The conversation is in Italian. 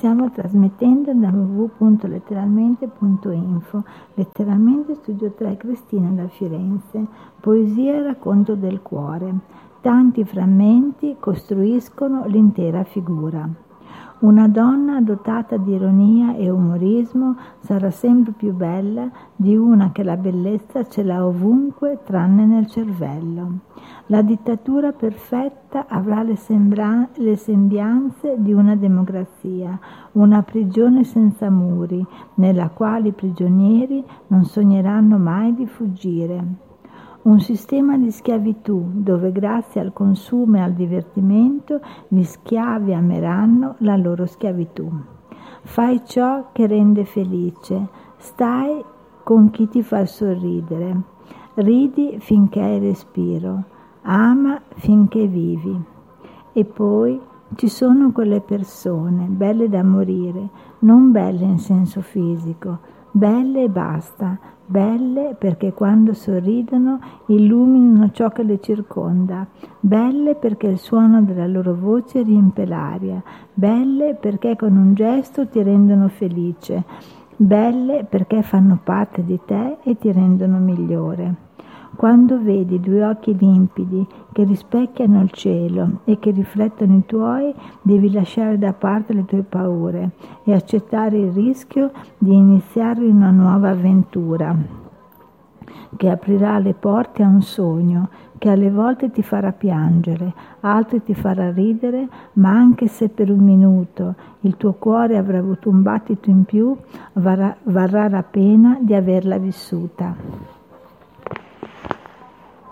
Stiamo trasmettendo da www.letteralmente.info, letteralmente studio 3 Cristina da Firenze, poesia e racconto del cuore. Tanti frammenti costruiscono l'intera figura. Una donna dotata di ironia e umorismo sarà sempre più bella di una che la bellezza ce l'ha ovunque tranne nel cervello. La dittatura perfetta avrà le, sembra- le sembianze di una democrazia, una prigione senza muri, nella quale i prigionieri non sogneranno mai di fuggire un sistema di schiavitù dove grazie al consumo e al divertimento gli schiavi ameranno la loro schiavitù. Fai ciò che rende felice, stai con chi ti fa sorridere, ridi finché hai respiro, ama finché vivi. E poi ci sono quelle persone, belle da morire, non belle in senso fisico, belle e basta, belle perché quando sorridono illuminano ciò che le circonda, belle perché il suono della loro voce riempie l'aria, belle perché con un gesto ti rendono felice, belle perché fanno parte di te e ti rendono migliore. Quando vedi due occhi limpidi che rispecchiano il cielo e che riflettono i tuoi, devi lasciare da parte le tue paure e accettare il rischio di iniziare una nuova avventura che aprirà le porte a un sogno che alle volte ti farà piangere, altre ti farà ridere, ma anche se per un minuto il tuo cuore avrà avuto un battito in più, varrà, varrà la pena di averla vissuta.